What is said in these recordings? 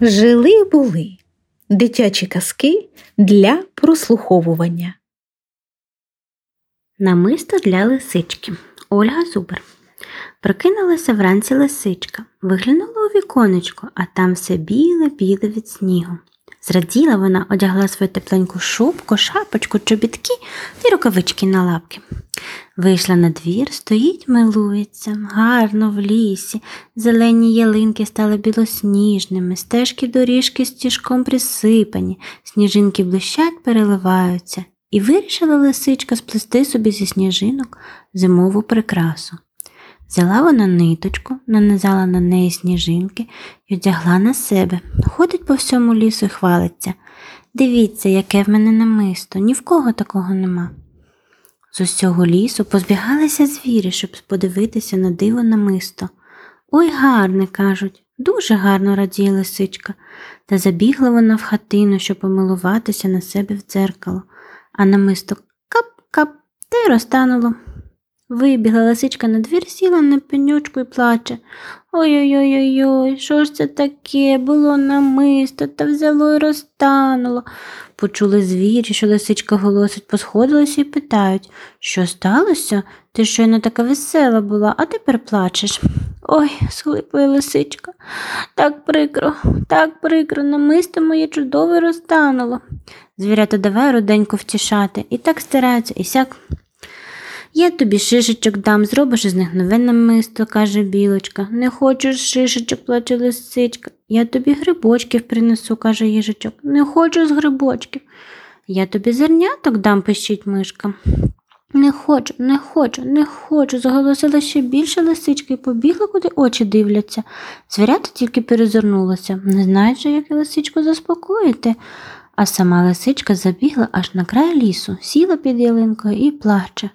Жили були дитячі казки для прослуховування. Намисто для лисички. Ольга Зубер. Прокинулася вранці лисичка, виглянула у віконечко, а там все біле-біле від снігу. Зраділа вона, одягла свою тепленьку шубку, шапочку, чобітки і рукавички на лапки. Вийшла на двір, стоїть, милується, гарно в лісі, зелені ялинки стали білосніжними, стежки доріжки стіжком присипані, сніжинки блищать, переливаються, і вирішила лисичка сплести собі зі сніжинок зимову прикрасу. Взяла вона ниточку, нанизала на неї сніжинки і одягла на себе. Ходить по всьому лісу і хвалиться. Дивіться, яке в мене намисто, ні в кого такого нема. З усього лісу позбігалися звірі, щоб подивитися на диво намисто. Ой, гарне, кажуть, дуже гарно радіє лисичка, та забігла вона в хатину, щоб помилуватися на себе в дзеркало, а намисто кап-кап та й розтануло. Вибігла лисичка на двір, сіла на пенючку і плаче. Ой-ой-ой, ой що ж це таке? Було намисто та взяло і розтануло. Почули звірі, що лисичка голосить, посходилися і питають, що сталося? Ти щойно така весела була, а тепер плачеш. Ой, схлипує лисичка. Так прикро, так прикро, намисто моє чудове розтануло. Звірята давай руденько втішати, і так стараються, і сяк. Я тобі шишечок дам, зробиш із них нове намисто, каже білочка. Не хочу шишечок, плаче лисичка. Я тобі грибочків принесу, каже їжачок. Не хочу з грибочків. Я тобі зерняток дам, пищить мишка. Не хочу, не хочу, не хочу, заголосила ще більше лисичка і побігла, куди очі дивляться. Звірята тільки перезирнулася, не знають як лисичку заспокоїти. А сама лисичка забігла аж на край лісу, сіла під ялинкою і плаче.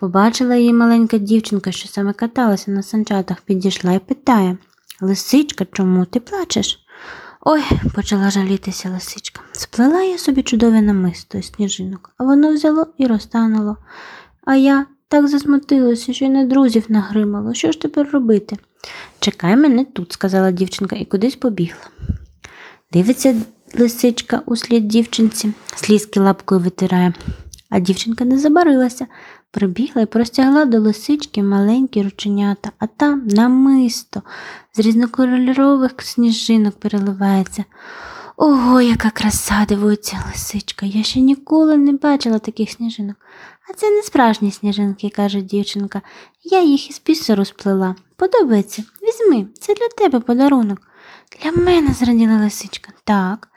Побачила її маленька дівчинка, що саме каталася на санчатах, підійшла і питає Лисичка, чому ти плачеш? Ой, почала жалітися лисичка. Сплела я собі чудове намисто сніжинок, а воно взяло і розтануло. А я так засмутилася, що й на друзів нагримало. Що ж тепер робити? Чекай мене тут, сказала дівчинка і кудись побігла. Дивиться лисичка у слід дівчинці, слізки лапкою витирає, а дівчинка не забарилася. Прибігла і простягла до лисички маленькі рученята, а там намисто з різнокольорових сніжинок переливається. Ого, яка краса дивується лисичка. Я ще ніколи не бачила таких сніжинок. А це не справжні сніжинки, каже дівчинка. Я їх із бісеру сплела. Подобається, візьми, це для тебе подарунок. Для мене зраділа лисичка. Так.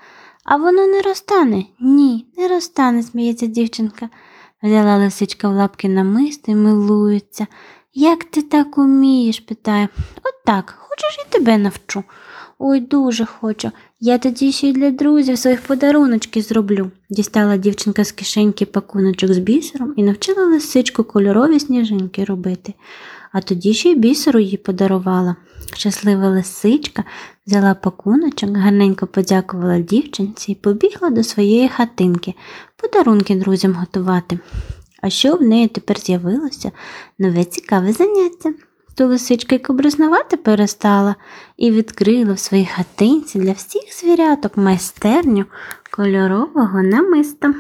А воно не розтане? Ні, не розтане, сміється дівчинка. Взяла лисичка в лапки намисто і милується. Як ти так умієш? питає. От так, хочеш і тебе навчу. Ой, дуже хочу. Я тоді ще й для друзів своїх подаруночки зроблю. Дістала дівчинка з кишеньки пакуночок з бісером і навчила лисичку кольорові сніжинки робити, а тоді ще й бісеру їй подарувала. Щаслива лисичка взяла пакуночок, гарненько подякувала дівчинці і побігла до своєї хатинки, подарунки друзям готувати. А що в неї тепер з'явилося нове цікаве заняття. То лисичка й кобризнувати перестала і відкрила в своїй хатинці для всіх звіряток майстерню кольорового намиста.